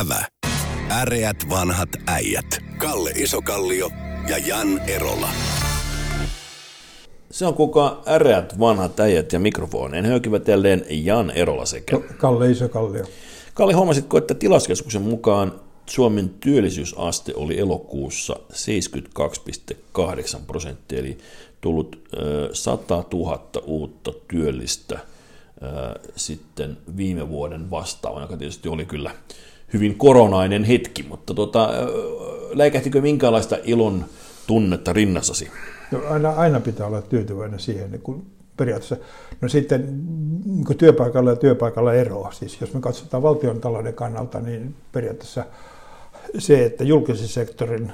Ävä. Äreät vanhat äijät. Kalle Isokallio ja Jan Erola. Se on kuka äreät vanhat äijät ja mikrofoneen höykivät jälleen Jan Erola sekä. Kalle Isokallio. Kalle, huomasitko, että tilaskeskuksen mukaan Suomen työllisyysaste oli elokuussa 72,8 prosenttia, eli tullut 100 000 uutta työllistä sitten viime vuoden vastaavana, joka tietysti oli kyllä hyvin koronainen hetki, mutta tota, läikähtikö minkälaista ilon tunnetta rinnassasi? No, aina, aina pitää olla tyytyväinen siihen, kun periaatteessa, no sitten niin työpaikalla ja työpaikalla eroa. Siis jos me katsotaan valtion talouden kannalta, niin periaatteessa se, että julkisen sektorin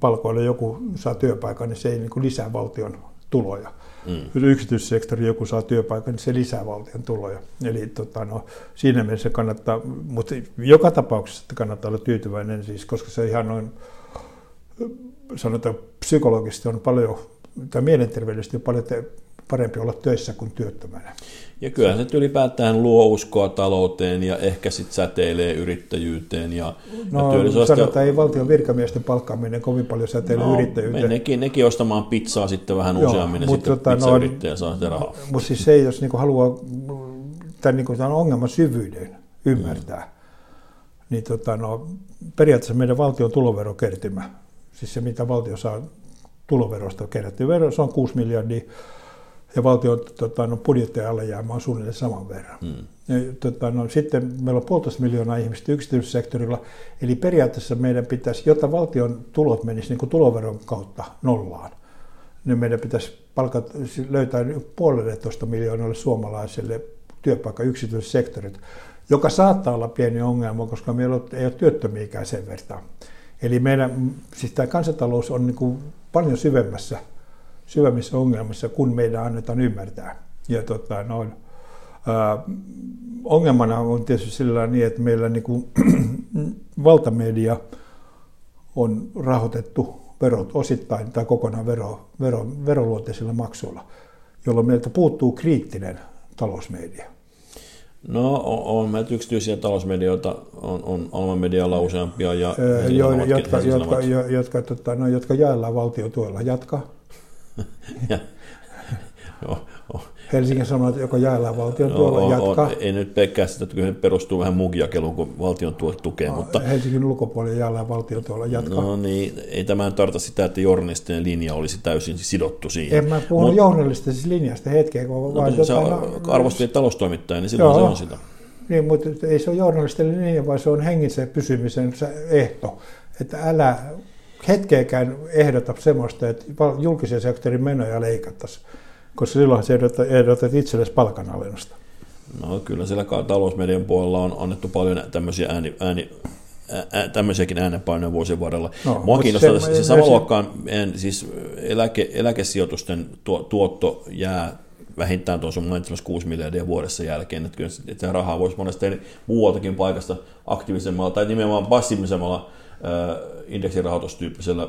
palkoilla joku saa työpaikan, niin se ei niin lisää valtion tuloja. Mm. Jos yksityissektori joku saa työpaikan, niin se lisää valtion tuloja. Eli tota, no, siinä mielessä kannattaa, mutta joka tapauksessa kannattaa olla tyytyväinen, siis, koska se ihan noin, sanotaan psykologisesti on paljon, tai mielenterveydellisesti on paljon parempi olla töissä kuin työttömänä. Ja kyllähän se ylipäätään luo uskoa talouteen ja ehkä sitten säteilee yrittäjyyteen. Ja, no, ja sanotaan, ei valtion virkamiesten palkkaaminen kovin paljon säteile no, yrittäjyyteen. Nekin, nekin ostamaan pizzaa sitten vähän Joo, useammin ja sitten tota, pizzayrittäjä no, saa sitä rahaa. Mutta siis se, jos niinku haluaa tämän, niinku, tämän ongelman syvyyden ymmärtää, mm. niin tota, no, periaatteessa meidän valtion tuloverokertymä, siis se mitä valtio saa tuloverosta kerättyä vero, se on 6 miljardia ja valtion tota, no, budjettien alijäämä on suunnilleen saman verran. Hmm. Ja, tota, no, sitten meillä on puolitoista miljoonaa ihmistä yksityissektorilla, eli periaatteessa meidän pitäisi, jotta valtion tulot menisivät niin kuin tuloveron kautta nollaan, niin meidän pitäisi palkat, löytää puolelletoista miljoonalle suomalaiselle työpaikka yksityissektorit, joka saattaa olla pieni ongelma, koska meillä ei ole työttömiäkään sen verran. Eli meidän, siis tämä kansantalous on niin kuin paljon syvemmässä syvemmissä ongelmissa, kun meidän annetaan ymmärtää. Ja tota, noin, ää, ongelmana on tietysti sillä niin, että meillä niin kuin, valtamedia on rahoitettu verot osittain tai kokonaan vero, vero, veroluonteisilla maksuilla, jolloin meiltä puuttuu kriittinen talousmedia. No on, on meiltä yksityisiä talousmedioita, on, on Alman medialla useampia. Ja öö, jo, jotka, jotka, jotka, jotka, tota, no, jotka jaellaan valtiotuella. Jatka. ja, joo, oh. Helsingin Sanomat, joka jaellaan valtion no, tuolla, jatkaa. ei nyt pelkkää sitä, että kyllä perustuu vähän mugiakeluun, kun valtion tuot tukee. No, mutta, Helsingin ulkopuolella jaellaan valtion tuolla, jatkaa. No niin, ei tämä tarkoita sitä, että journalistinen linja olisi täysin sidottu siihen. En mä puhu Mut, journalistisesta linjasta hetkeä, kun no, vaan... Sä no, arvostelit taloustoimittajia, niin silloin joo, se on sitä. Niin, mutta ei se ole journalistinen linja, vaan se on hengissä pysymisen ehto. Että älä hetkeäkään ehdota semmoista, että julkisen sektorin menoja leikattaisiin, koska silloin se ehdotat, ehdotat itsellesi palkanalennusta. No kyllä siellä talousmedian puolella on annettu paljon tämmöisiä ääni, ääni ää, tämmöisiäkin äänenpainoja vuosien varrella. No, Mua kiinnostaa se, se sama luokkaan, siis eläke, eläkesijoitusten tuotto jää vähintään tuon sun mainitsemassa 6 miljardia vuodessa jälkeen, että kyllä että rahaa voisi monesti muualtakin paikasta aktiivisemmalla tai nimenomaan passiivisemmalla indeksirahoitustyyppisellä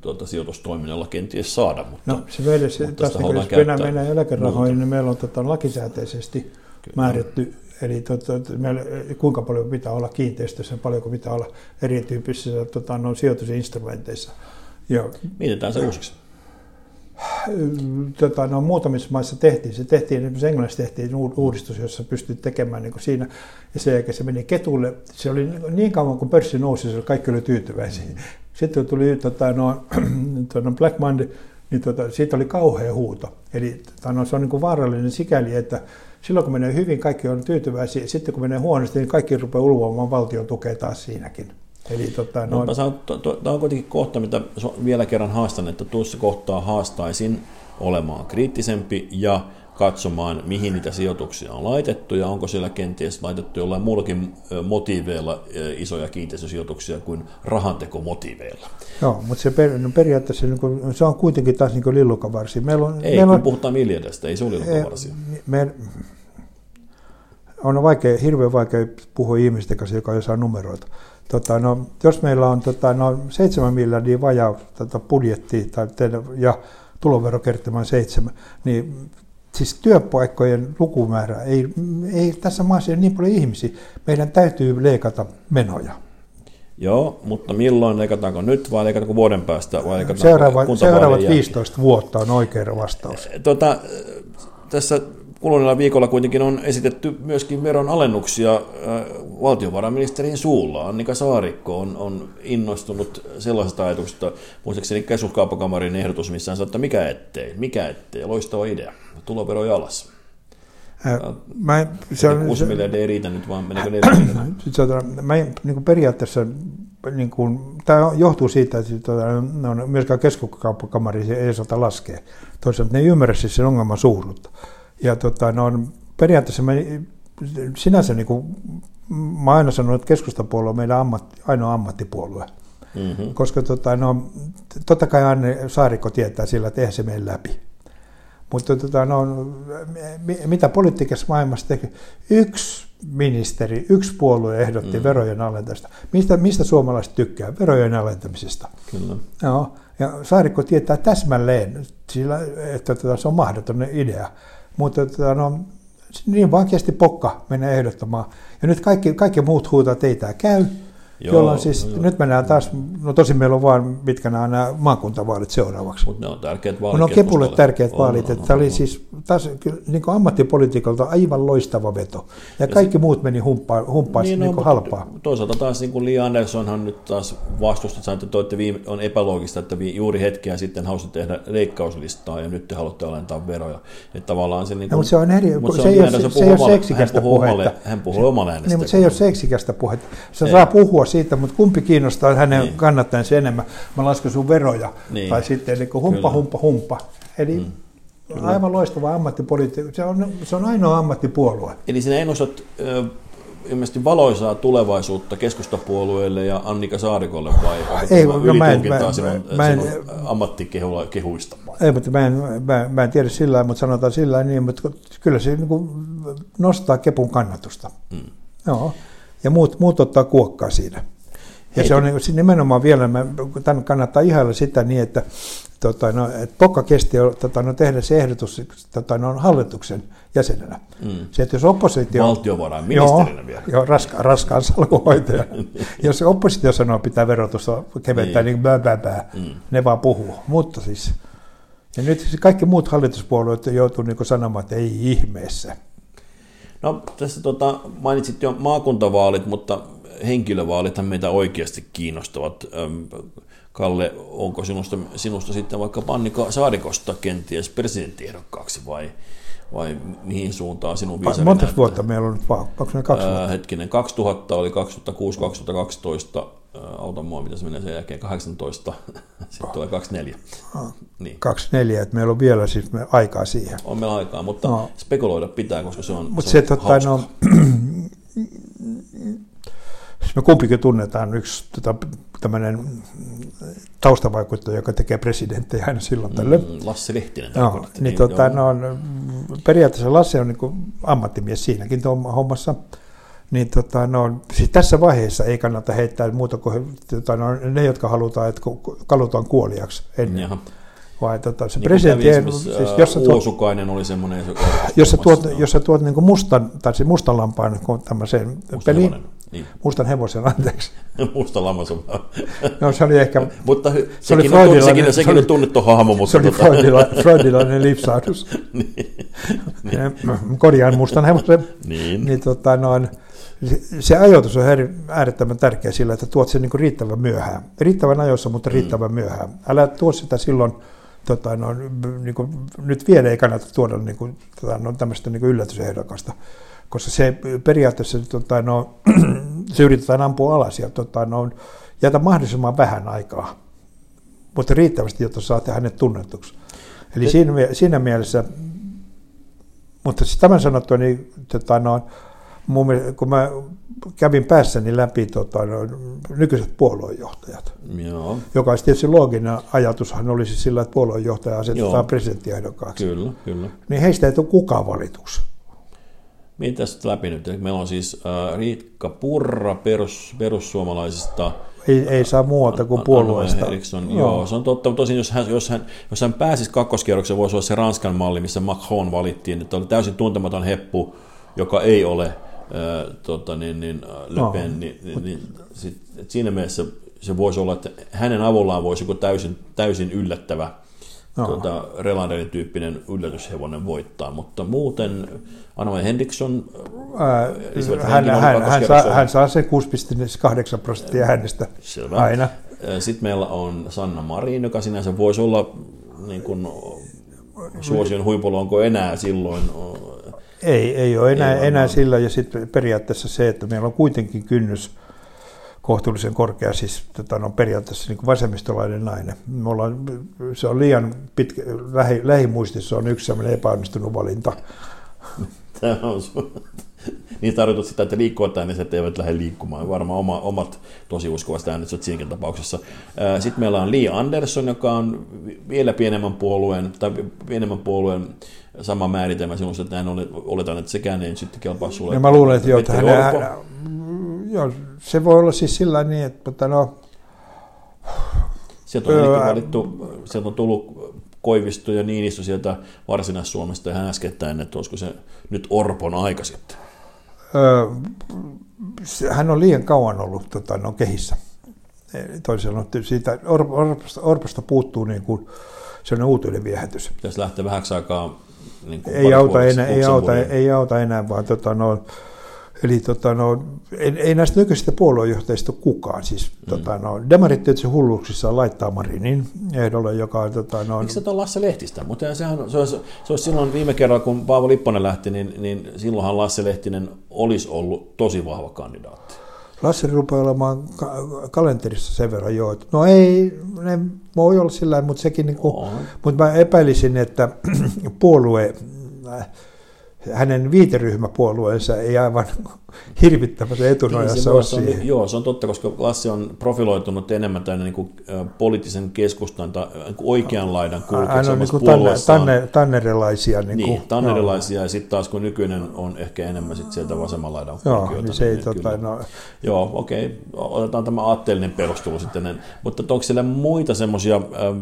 tuota, sijoitustoiminnalla kenties saada. Mutta, no se meille, se, mutta taas niin, jos mennään meidän eläkerahoihin, niin meillä on tota, lakisääteisesti Kyllä. määrätty, eli tota, meillä, kuinka paljon pitää olla kiinteistössä, paljonko pitää olla erityyppisissä tota, no, sijoitusinstrumenteissa. Ja, Mietitään se uusiksi tota, no, muutamissa maissa tehtiin. Se tehtiin, esimerkiksi Englannissa tehtiin uudistus, jossa pystyt tekemään niin siinä, ja sen jälkeen se meni ketulle. Se oli niin kauan, kun pörssi nousi, se kaikki oli tyytyväisiä. Sitten tuli tota, no, no Black Monday, niin tota, siitä oli kauhea huuto. Eli tota, no, se on niin kuin vaarallinen sikäli, että silloin kun menee hyvin, kaikki on tyytyväisiä. Sitten kun menee huonosti, niin kaikki rupeaa ulvoamaan valtion tukea taas siinäkin. Eli tota, no, no, Tämä on kuitenkin kohta, mitä vielä kerran haastan, että tuossa kohtaa haastaisin olemaan kriittisempi ja katsomaan, mihin niitä sijoituksia on laitettu ja onko siellä kenties laitettu jollain muullakin motiiveilla isoja kiinteistösijoituksia kuin rahantekomotiiveilla. Joo, mutta se per, no periaatteessa niin se on kuitenkin taas niin lillukavarsi. Meillä on, ei, meillä on, puhutaan miljardista, ei se ole lillukavarsi. Me, on vaikea, hirveän vaikea puhua ihmisten kanssa, joka ei saa numeroita. Tota, no, jos meillä on tota, no, 7 miljardia vajaa tota, budjetti tai ja tuloverokertymä 7, niin siis työpaikkojen lukumäärä, ei, ei tässä maassa ole niin paljon ihmisiä. Meidän täytyy leikata menoja. Joo, mutta milloin leikataanko nyt vai leikataanko vuoden päästä vai leikataanko Seuraava, seuraavat 15 vuotta on oikea vastaus. Tota, tässä kuluneella viikolla kuitenkin on esitetty myöskin veron alennuksia äh, valtiovarainministerin suulla. Annika Saarikko on, on innostunut sellaisesta ajatuksesta, muistaakseni keskuskauppakamarin ehdotus, missä hän sanoi, että mikä ettei, mikä ettei, loistava idea, tulovero alas. Äh, mä, se on, 6 miljardia ei riitä nyt, vaan meneekö 4 miljardia? Mä niin periaatteessa niin kuin, tämä johtuu siitä, että tuota, no, myöskään keskuskauppakamari ei osata laskea. Toisaalta ne ei ymmärrä siis sen ongelman suuruutta. Ja tota, no, periaatteessa me, sinänsä niin kuin, mä aina sanon, että keskustapuolue on meidän ammatti, ainoa ammattipuolue. Mm-hmm. Koska tota, no, totta kai Anne Saarikko tietää sillä, että eihän se mene läpi. Mutta tota, no, mitä politiikassa maailmassa tekee? Yksi ministeri, yksi puolue ehdotti mm. verojen alentamista. Mistä, mistä suomalaiset tykkää? Verojen alentamisesta. Kyllä. Joo. Ja Saarikko tietää täsmälleen, sillä, että tota, se on mahdoton idea. Mutta tota, no, niin vaan kesti pokka mennä ehdottamaan. Ja nyt kaikki, kaikki muut huutaa, että ei tämä käy. Joo, jolloin siis joo, nyt mennään taas, no tosin meillä on vaan mitkä nämä, nämä maakuntavaalit seuraavaksi. Mutta ne on tärkeät vaalit. No on Kepulle tärkeät on, vaalit, on, että on, oli on. siis taas niin kuin ammattipolitiikolta aivan loistava veto. Ja, ja kaikki se, muut meni humppaan, humppaan niin, niin no, halpaa. Toisaalta taas niin kuin Li Anderssonhan nyt taas vastusti, että toitte viime, on epäloogista, että juuri hetkeä sitten halusitte tehdä leikkauslistaa ja nyt te haluatte alentaa veroja. Että tavallaan se, niin kuin, no, mutta se on eri, mutta se, se, ei ole, se, ei ole seksikästä puhetta. Hän puhuu oman äänestä. Niin, mutta se ei ole seksikästä puhetta. Se saa puhua siitä, mutta kumpi kiinnostaa hänen niin. kannattajansa enemmän? Mä lasken sun veroja. Niin. Tai sitten eli humppa, Kyllä. humppa, humppa. Eli mm. Kyllä. aivan loistava ammattipolitiikka. Se on, se on ainoa ammattipuolue. Eli sinä ennustat ilmeisesti valoisaa tulevaisuutta keskustapuolueelle ja Annika Saarikolle vai ei, no mä en, mä, sinun, mä en, sinun ammattikehuista? Ei, mutta mä en, mä, mä en tiedä sillä mutta sanotaan sillä niin, mutta kyllä se niin nostaa kepun kannatusta. Mm. Joo. Ja muut, muut ottaa kuokkaa siinä. Ja se on niin, nimenomaan vielä, mä, tämän kannattaa ihailla sitä niin, että, tota, no, että Pokka kesti tota, no, tehdä se ehdotus tota, no, hallituksen jäsenenä. Mm. Se, että jos oppositio... Valtiovarainministerinä joo, vielä. Joo, raska, raskaan salkuhoitaja. jos oppositio sanoo, pitää verotusta keventää, niin, niin bää, bää, bää. Mm. ne vaan puhuu. Mutta siis, ja nyt siis kaikki muut hallituspuolueet joutuu niin sanomaan, että ei ihmeessä. No tässä tota, mainitsit jo maakuntavaalit, mutta henkilövaalithan meitä oikeasti kiinnostavat. Kalle, onko sinusta, sinusta sitten vaikka Pannika Saarikosta kenties presidenttiehdokkaaksi vai, vai mihin suuntaan sinun viisari Monta vuotta meillä on nyt vaan? Onko ne kaksi vuotta? Hetkinen, 2000 oli 2006-2012, autan mua, mitä se menee sen jälkeen, 18, sitten tulee 24. Ah, niin. 24, että meillä on vielä siis aikaa siihen. On meillä aikaa, mutta no. spekuloida pitää, koska se on, Mutta se, se tota, no, me kumpikin tunnetaan yksi tota, tämmöinen taustavaikuttaja, joka tekee presidenttejä aina silloin tällöin. Mm, Lasse Lehtinen. No, niin, niin tota, no, periaatteessa Lasse on niin ammattimies siinäkin hommassa. Niin tota, no, siis tässä vaiheessa ei kannata heittää muuta kuin tota, no, ne, jotka halutaan, että kalutaan kuoliaksi ennen. Jaha. Vai tota, se niin presidentti... Siis, jos sä tuot, oli semmoinen... Jos sä tuot, jos sä tuot niin mustan, tai siis mustan lampaan tämmöiseen peliin, niin. Mustan hevosen, anteeksi. Musta lammas on. no se oli ehkä... mutta se sekin, oli on, sekin, sekin oli, on tunnettu hahmo. Mutta se oli tota... freudilainen, freudilainen lipsahdus. niin. Korjaan mustan hevosen. niin. niin tota, noin, se ajoitus on äärettömän tärkeä sillä, että tuot sen niin riittävän myöhään. Riittävän ajoissa, mutta riittävän mm. myöhään. Älä tuo sitä silloin, tota, no, niin kuin, nyt vielä ei kannata tuoda niin kuin, tota, no, tämmöistä niin yllätysehdokasta koska se periaatteessa tota, no, se yritetään ampua alas ja tota, no, jätä mahdollisimman vähän aikaa, mutta riittävästi, jotta saa tehdä hänet tunnetuksi. Eli siinä, siinä mielessä, mutta siis tämän sanottua, niin tota, no, mun mielestä, kun mä kävin päässäni läpi tota, no, nykyiset puoluejohtajat, Joo. joka olisi tietysti looginen ajatushan olisi sillä, että puoluejohtaja asetetaan presidenttiehdokkaaksi. Kyllä, kyllä. Niin heistä ei tule kukaan valituksi. Mitäs läpi nyt? Meillä on siis äh, Riikka Purra perus, perussuomalaisista. Ei, ei saa muualta kuin puolueesta. Eriksson, joo. joo. se on totta. Tosin jos hän, jos hän, jos hän pääsisi kakkoskierrokseen, voisi olla se Ranskan malli, missä Macron valittiin, että oli täysin tuntematon heppu, joka ei ole äh, tota, niin, niin, Le Pen, no. niin, niin, niin sit, et siinä mielessä se voisi olla, että hänen avullaan voisi joku täysin, täysin yllättävä no. tuota, Relanderin tyyppinen yllätyshevonen voittaa, mutta muuten Anna Henriksson... Ää, hän, hän, hän, saa, hän saa se 6,8 prosenttia äänestä Selvä. aina. Sitten meillä on Sanna Marin, joka sinänsä voisi olla niin kuin, suosion huipulla, onko enää silloin ei, ei ole enää, ei enää sillä, ja sitten periaatteessa se, että meillä on kuitenkin kynnys kohtuullisen korkea, siis tota, no, periaatteessa niin kuin vasemmistolainen nainen. Me ollaan, se on liian pitkä, lähi, lähimuistissa on yksi sellainen epäonnistunut valinta. Tämä on niin tarkoitus sitä, että liikkuvat äänestäjät eivät lähde liikkumaan. Varmaan oma, omat tosi uskovat äänestäjät siinäkin tapauksessa. Sitten meillä on Lee Anderson, joka on vielä pienemmän puolueen, tai pienemmän puolueen sama määritelmä sinusta, että näin oletan, että sekään ei sitten kelpaa sulle. Ja mä luulen, että, joo, että hän, hän, joo, se voi olla siis sillä niin, että mutta no, Sieltä on öö, valittu, sieltä on tullut Koivisto ja Niinistö sieltä Varsinais-Suomesta ja hän äskettäin, että olisiko se nyt Orpon aika sitten? Öö, hän on liian kauan ollut tota, no, kehissä. Toisin sanoen, siitä Orposta, Orposta puuttuu niin kuin sellainen uutuuden viehätys. Pitäisi lähteä vähäksi aikaa niin ei, auta enää, ei, auta, ei auta enää, vaan tota, no, Eli tota, no, ei, ei näistä nykyisistä puoluejohtajista kukaan. Siis, mm. tota, no, demarit tietysti hulluuksissa laittaa Marinin ehdolle, joka on... Tota, no, Miksi se on Lasse Lehtistä? Mutta sehän, se, olisi, se olisi silloin viime kerralla, kun Paavo Lipponen lähti, niin, niin silloinhan Lasse Lehtinen olisi ollut tosi vahva kandidaatti. Lasse rupeaa olemaan ka- kalenterissa sen verran jo, että no ei, ne voi olla sillä mutta sekin, niin kuin, mutta mä epäilisin, että puolue hänen viiteryhmäpuolueensa ei aivan hirvittävässä etunojassa niin, se, ole on, Joo, se on totta, koska Lassi on profiloitunut enemmän tänne niin kuin, poliittisen keskustan tai niin kuin oikean laidan kulkeessa on niin kuin tanne, tanne, tannerilaisia. Niin, niin kuin, tannerilaisia, ja sitten taas kun nykyinen on ehkä enemmän sit sieltä vasemman laidan Joo, niin se ei, niin, tota, no. Joo, okei, okay. otetaan tämä aatteellinen perustelu sitten. Mutta onko siellä muita semmoisia, ähm,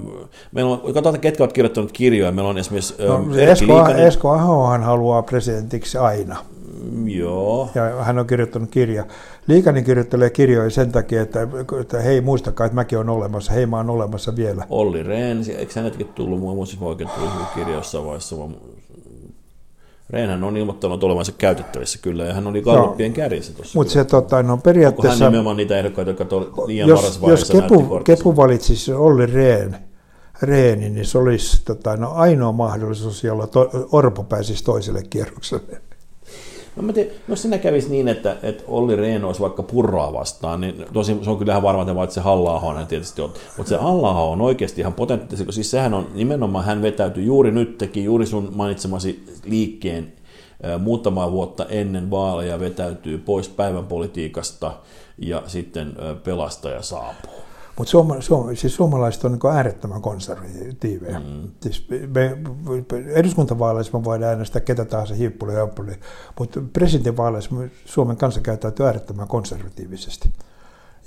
meillä on, katsotaan ketkä ovat kirjoittaneet kirjoja, meillä on esimerkiksi no, ähm, Esko, Esko Ahohan haluaa presidentiksi aina. Joo. Ja hän on kirjoittanut kirja. Liikanen kirjoittelee kirjoja sen takia, että, että hei muistakaa, että mäkin on olemassa, hei mä oon olemassa vielä. Olli Rehn, eikö hänetkin tullut, mua muistissa oikein tullut kirja jossain vaiheessa, vaan Rehnhän on ilmoittanut olevansa käytettävissä kyllä, ja hän oli Gallupien no, kärjessä tuossa. Mutta se tota, no, periaatteessa... Onko hän nimenomaan niitä ehdokkaita, jotka liian jos, jos Kepu, Kepu valitsisi Olli Rehn, Rehnin, niin se olisi tota, no, ainoa mahdollisuus, jolla to, Orpo pääsisi toiselle kierrokselle. No, mä tiedän, jos siinä kävisi niin, että, että Olli Rehn olisi vaikka purraa vastaan, niin tosi, se on kyllä ihan varma, että se halla tietysti on. Mutta se halla on oikeasti ihan potentiaalisesti, siis sehän on nimenomaan, hän vetäytyi juuri nyt, teki juuri sun mainitsemasi liikkeen muutama vuotta ennen vaaleja vetäytyy pois päivän politiikasta ja sitten pelastaja saapuu. Mutta suoma, suoma, siis suomalaiset on niin äärettömän konservatiiveja. Mm. Siis me, eduskuntavaaleissa me voidaan äänestää ketä tahansa hiippuli ja mutta presidentinvaaleissa Suomen kanssa käyttäytyy äärettömän konservatiivisesti.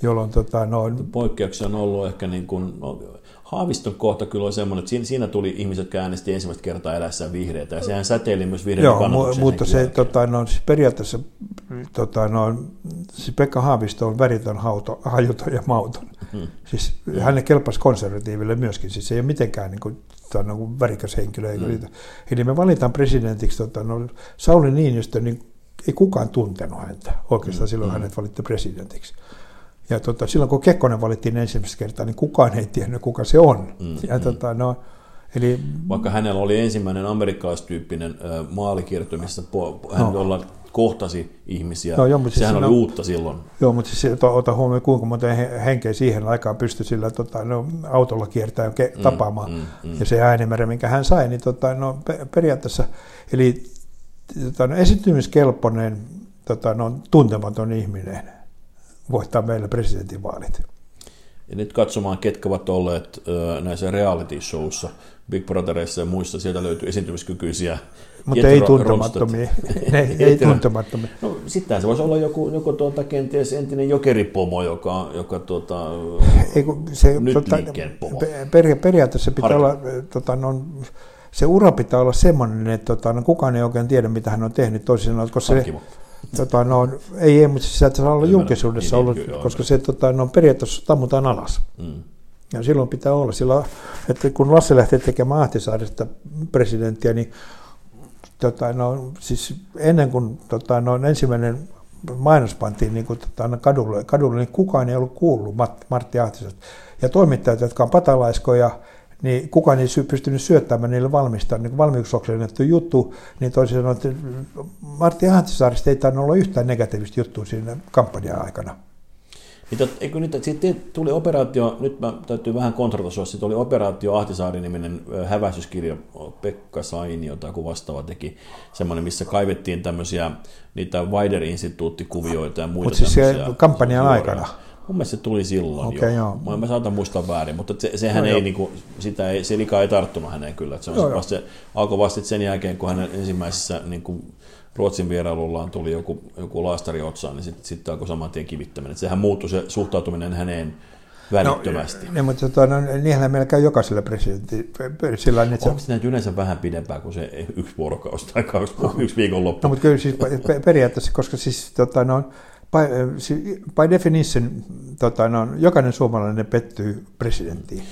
Jolloin, tota, no, Poikkeuksia on ollut ehkä niin kuin, no, Haaviston kohta kyllä oli semmoinen, että siinä, siinä tuli ihmiset, jotka äänesti ensimmäistä kertaa eläessään vihreitä, ja sehän säteili myös vihreiden Joo, mutta se tota, no, siis periaatteessa tota, no, siis Pekka Haavisto on väritön, hauto, hajuton ja mauton. Hmm. Siis hmm. hänen kelpasi konservatiiville myöskin, siis se ei ole mitenkään niin kuin, tota, no, värikäs henkilö. Hmm. Eli me valitaan presidentiksi tota, no, Sauli Niinistö, niin ei kukaan tuntenut häntä oikeastaan hmm. silloin hmm. hänet valittiin presidentiksi. Ja tota, silloin kun Kekkonen valittiin ensimmäistä kertaa, niin kukaan ei tiennyt, kuka se on. Mm, ja mm. Tota, no, eli, Vaikka hänellä oli ensimmäinen amerikkalaistyyppinen maalikirjoitus, missä hän no. kohtasi ihmisiä. No, joo, mutta Sehän siis, oli no, uutta silloin. Joo, mutta siis ota, ota huomioon, kuinka monta henkeä siihen aikaan pystyi sillä tota, no, autolla kiertämään ke, mm, tapaamaan. Mm, mm. Ja se äänimäärä, minkä hän sai, niin tota, no, periaatteessa, eli tota, no, esittymiskelpoinen, tota, no, tuntematon ihminen voittaa meillä presidentinvaalit. Ja nyt katsomaan, ketkä ovat olleet näissä reality showissa, Big Brotherissa ja muissa, sieltä löytyy esiintymiskykyisiä Mutta ei tuntemattomia. ei, ei tuntemattomia. No sitten se voisi olla joku, joku tuota, kenties entinen jokeripomo, joka, joka tuota, ei, kun se, nyt liikkeen pomo. per, periaatteessa pitää Harkimo. olla, tota, no, se ura pitää olla semmoinen, että tota, no, kukaan ei oikein tiedä, mitä hän on tehnyt. Toisin sanoen, koska se, Harkimo. Tota, no, ei, ei, mutta että se saa olla Ymmärrän. julkisuudessa Niin, ollut, niin, kyllä, koska se tota, no, periaatteessa tammutaan alas. Mm. Ja silloin pitää olla. Sillä, että kun Lasse lähti tekemään Ahtisaaresta presidenttiä, niin tota, no, siis ennen kuin tota, no, ensimmäinen mainos pantiin niin kuin, tota, no, kadulle, kadulle, niin kukaan ei ollut kuullut Mart, Martti Ahtisesta. Ja toimittajat, jotka on patalaiskoja, niin kukaan ei pystynyt syöttämään niille valmista, niin valmiusoksennettu juttu, niin toisin sanoen, että Martti Ahtisaarista ei tainnut olla yhtään negatiivista juttua siinä kampanjan aikana. Niin tot, eikö nyt, sitten tuli operaatio, nyt mä täytyy vähän kontrata sua, sitten oli operaatio Ahtisaari-niminen ö, häväisyskirja, Pekka Sainio tai joku vastaava teki, semmoinen, missä kaivettiin tämmöisiä niitä Wider-instituuttikuvioita ja muita Mutta siis se kampanjan aikana. Mun mielestä se tuli silloin Okei, jo. joo. Mä, mä saatan muistaa väärin, mutta se, sehän No ei, niinku, sitä ei, se lika ei tarttunut häneen kyllä. Että se, on Joo, vasta, se alkoi vasta sen jälkeen, kun hänen ensimmäisessä niinku, Ruotsin vierailullaan tuli joku, joku laastari otsaan, niin sitten sit alkoi saman tien kivittäminen. Et sehän muuttui se suhtautuminen häneen välittömästi. No, niin, mutta tota, no, niinhän meillä käy jokaisella se, Onko se näitä yleensä vähän pidempää kuin se yksi vuorokausi tai kaksi, yksi viikonloppu? No, mutta kyllä siis pe- periaatteessa, koska siis tota, no, by, si- by definition tota, no, jokainen suomalainen pettyy presidenttiin.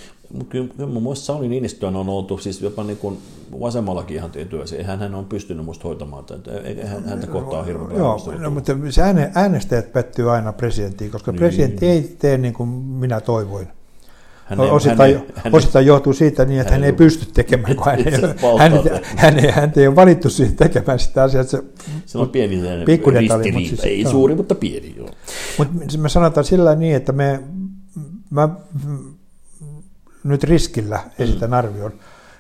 Kyllä, kyllä mun mielestä Sauli Niinistöön on oltu siis jopa niin kuin vasemmallakin ihan työssä. Eihän hän on pystynyt musta hoitamaan tätä. Eikä hän- häntä kohtaa hirveän Joo, no, mutta se ääne, äänestäjät pettyy aina presidenttiin, koska niin. presidentti ei tee niin kuin minä toivoin. Hän ei- osittain, hän ei- hän osittain johtuu siitä niin, että hän hän, ei- pysty tekemään, kun hän, hän, hän, hän ei ole valittu siihen tekemään sitä asiaa. Se, Se on pieni detalji, mutta ristiriita. siis- ei joo. suuri, mutta pieni. Joo. Mutta me sanotaan sillä niin, että me, mä mm, nyt riskillä esitän arvion.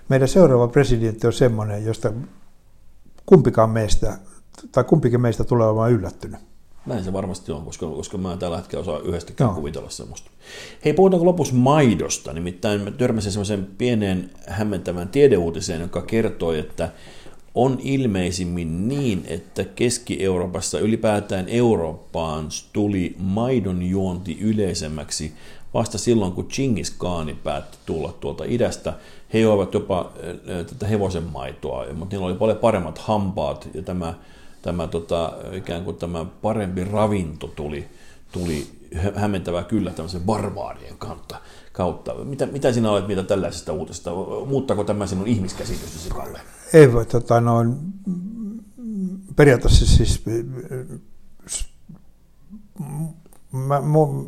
Meidän seuraava presidentti on semmoinen, josta kumpikaan meistä, tai kumpikin meistä tulee olemaan yllättynyt. Näin se varmasti on, koska, koska mä en tällä hetkellä osaa yhdestäkään Joo. kuvitella semmoista. Hei, puhutaanko lopussa maidosta? Nimittäin mä törmäsin semmoisen pieneen hämmentävän tiedeuutiseen, joka kertoi, että on ilmeisimmin niin, että Keski-Euroopassa ylipäätään Eurooppaan tuli maidon juonti yleisemmäksi vasta silloin, kun Chingis Khaani päätti tulla tuolta idästä. He joivat jopa tätä hevosen maitoa, mutta niillä oli paljon paremmat hampaat ja tämä tämä tota, ikään kuin tämä parempi ravinto tuli, tuli hä- hämmentävää kyllä tämmöisen barbaarien kautta. kautta. Mitä, mitä sinä olet mitä tällaisesta uutisesta? Muuttaako tämä sinun ihmiskäsitystäsi, Kalle? Ei voi, tota, noin, periaatteessa siis mä, mu,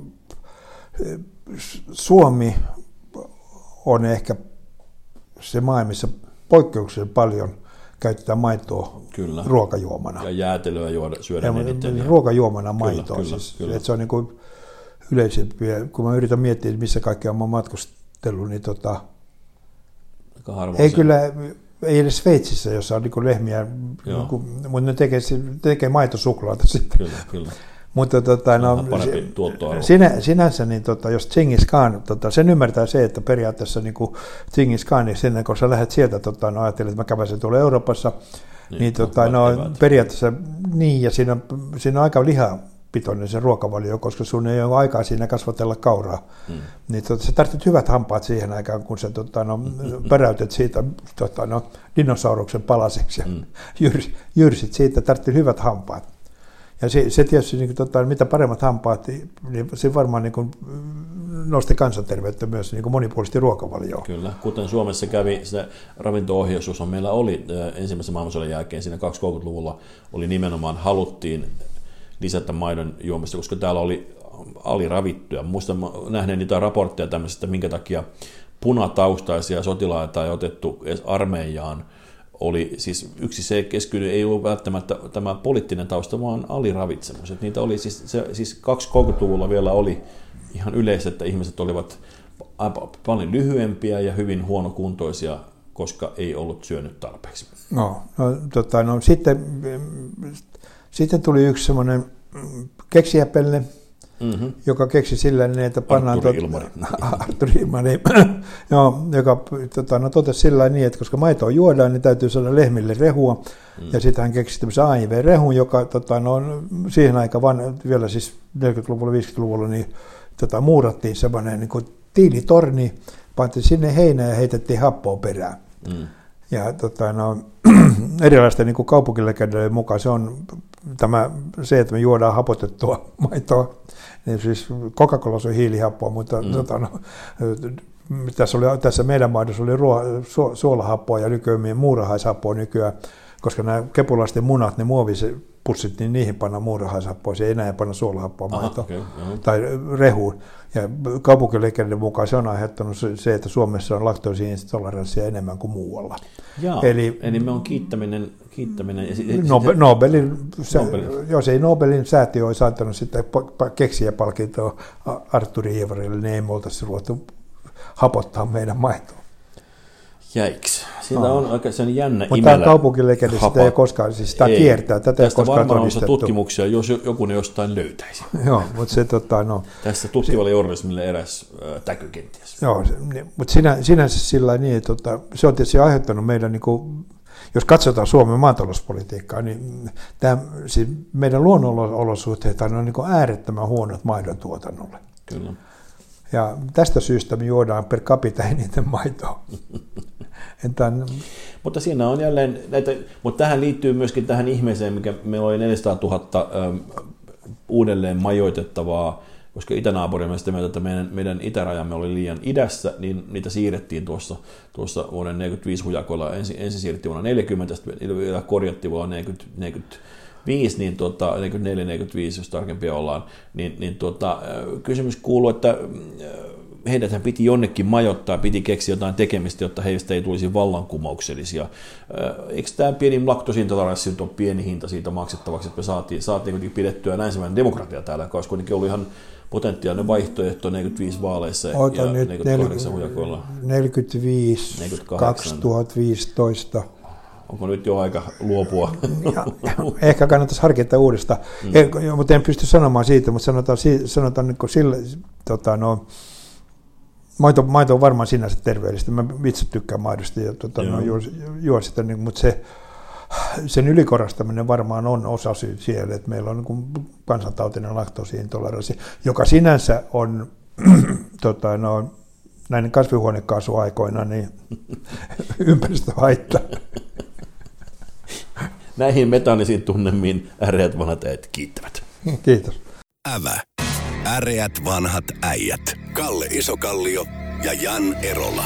Suomi on ehkä se maa, missä poikkeuksellisen paljon käytetään maitoa Kyllä. ruokajuomana. Ja jäätelöä juoda, syödä Ja, eniten. ja- ruokajuomana maitoa. kyllä, siis, kyllä. Että se on niin kuin yleisempiä. Kun mä yritän miettiä, missä kaikkea mä oon matkustellut, niin tota, ei kyllä, ei edes Sveitsissä, jossa on niin lehmiä, niin kuin, mutta ne tekee, tekee maitosuklaata sitten. Kyllä, kyllä. Mutta tota, no, sinä, sinänsä, niin tota, jos Chingis Khan, tota, sen ymmärtää se, että periaatteessa niin kuin Chingis Khan, niin sinne, kun sä lähdet sieltä, tota, no, ajattelet, että mä käväsin tuolla Euroopassa, Niin, niin, no, tota, no, eväät. periaatteessa niin, ja siinä siinä on aika lihapitoinen se ruokavalio, koska sun ei ole aikaa siinä kasvatella kauraa. Mm. Niin tota, sä tarvitset hyvät hampaat siihen aikaan, kun sä tota, no, päräytät siitä tota, no, dinosauruksen palaseksi ja Mm. mm. jyrs, jyrsit siitä, tarvitset hyvät hampaat. Ja se, se tietysti, niin, tota, mitä paremmat hampaat, niin se varmaan niin kuin, nosti kansanterveyttä myös niin kuin monipuolisesti ruokavalioon. Kyllä, kuten Suomessa kävi, sitä ravinto-ohjeisuus on meillä oli ensimmäisen maailmansodan jälkeen, siinä 20-luvulla oli nimenomaan, haluttiin lisätä maidon juomista, koska täällä oli aliravittuja. Muistan nähneen niitä raportteja tämmöisestä, minkä takia punataustaisia sotilaita ei otettu edes armeijaan, oli siis yksi se keskeinen ei ollut välttämättä tämä poliittinen tausta, vaan aliravitsemus. Että niitä oli siis, se, siis 20-30-luvulla vielä oli ihan yleistä, että ihmiset olivat paljon lyhyempiä ja hyvin huonokuntoisia, koska ei ollut syönyt tarpeeksi. No, no, tota, no sitten, sitten tuli yksi semmoinen keksijäpelle, mm-hmm. joka keksi sillä niin, että pannaan... Arturi Ilmari. Arturi Ilmari, joo, joka tota, no, totesi sillä niin, että koska maitoa juodaan, niin täytyy saada lehmille rehua. Mm. Ja sitten hän keksi tämmöisen AIV-rehun, joka tota, no, siihen aikaan, vielä siis 40-luvulla, 50-luvulla, niin tota, muurattiin semmoinen niin kuin tiilitorni, pantiin sinne heinää ja heitettiin happoa perään. Mm. Ja tota, no, erilaisten niin kaupunkilegendojen mukaan se on tämä, se, että me juodaan hapotettua maitoa, niin siis Coca-Colassa on hiilihappoa, mutta mm. tota, no, tässä, oli, tässä meidän maidossa oli ruo, su, suolahappoa ja nykyään muurahaishappoa nykyään, koska nämä kepulaisten munat, ne muovipussit, niin niihin panna muurahaishappoa, se ei enää panna suolahappoa maitoa okay, tai rehuun. Ja kaupunkilegendan mukaan se on aiheuttanut se, että Suomessa on laktoosiintoleranssia enemmän kuin muualla. Jaa, eli, eli me on kiittäminen... kiittäminen ja sit, Nobel, Nobelin, Nobelin. jos ei Nobelin säätiö olisi antanut sitä keksijäpalkintoa Arturi Ivarille, niin ei me oltaisi ruvettu hapottaa meidän maitoa. Jäiks. Siitä no. on aika sen jännä Mutta tämä kaupunkilegenda sitä ei koskaan, siis sitä ei. kiertää, tätä Tästä ei koskaan varmaan on tutkimuksia, jos joku ne jostain löytäisi. Joo, mutta se tota, no. Tästä tutkivalle journalismille eräs äh, täky kenties. Joo, niin, mutta sinä, sinänsä sillä niin, että tota, se on tietysti aiheuttanut meidän niin kuin, jos katsotaan Suomen maatalouspolitiikkaa, niin tämä, siis meidän luonnonolosuhteet on niin äärettömän huonot maidon tuotannolle. Kyllä. Ja tästä syystä me juodaan per capita eniten maitoa. Tämän... Mutta siinä on jälleen näitä, mutta tähän liittyy myöskin tähän ihmeeseen, mikä meillä oli 400 000 ähm, uudelleen majoitettavaa, koska itänaapurimme sitä mieltä, että meidän, meidän itärajamme oli liian idässä, niin niitä siirrettiin tuossa, tuossa vuoden 45 hujakoilla. Ensin, ensin siirrettiin vuonna 40, sitten vielä korjattiin vuonna 40, 40 5, niin tuota, 44-45, jos tarkempia ollaan, niin, niin tuota, kysymys kuuluu, että heidät piti jonnekin majoittaa, piti keksiä jotain tekemistä, jotta heistä ei tulisi vallankumouksellisia. Eikö tämä pieni laktosintoleranssi on pieni hinta siitä maksettavaksi, että me saatiin, saatiin kuitenkin pidettyä näin semmoinen demokratia täällä, olisi kuitenkin ollut ihan potentiaalinen vaihtoehto 45 vaaleissa Ota ja nyt 48 hujakoilla. 45, 48. 2015 onko nyt jo aika luopua? Ja, ehkä kannattaisi harkita uudestaan, mm. en, mutta en pysty sanomaan siitä, mutta sanotaan, sanotaan niin kuin sille, tota, no, maito, maito on varmaan sinänsä terveellistä, mä itse tykkään maidosta ja tota, no, juo, juo sitä, niin, mutta se, sen ylikorostaminen varmaan on osa syy siellä, että meillä on niin kansantautinen laktoosiintoleranssi, joka sinänsä on tota, no, näiden kasvihuonekaasuaikoina niin ympäristövaitta. Näihin metaanisiin tunnemiin äreät vanhat äijät kiittävät. Kiitos. Ävä. Äreät vanhat äijät. Kalle Isokallio ja Jan Erola.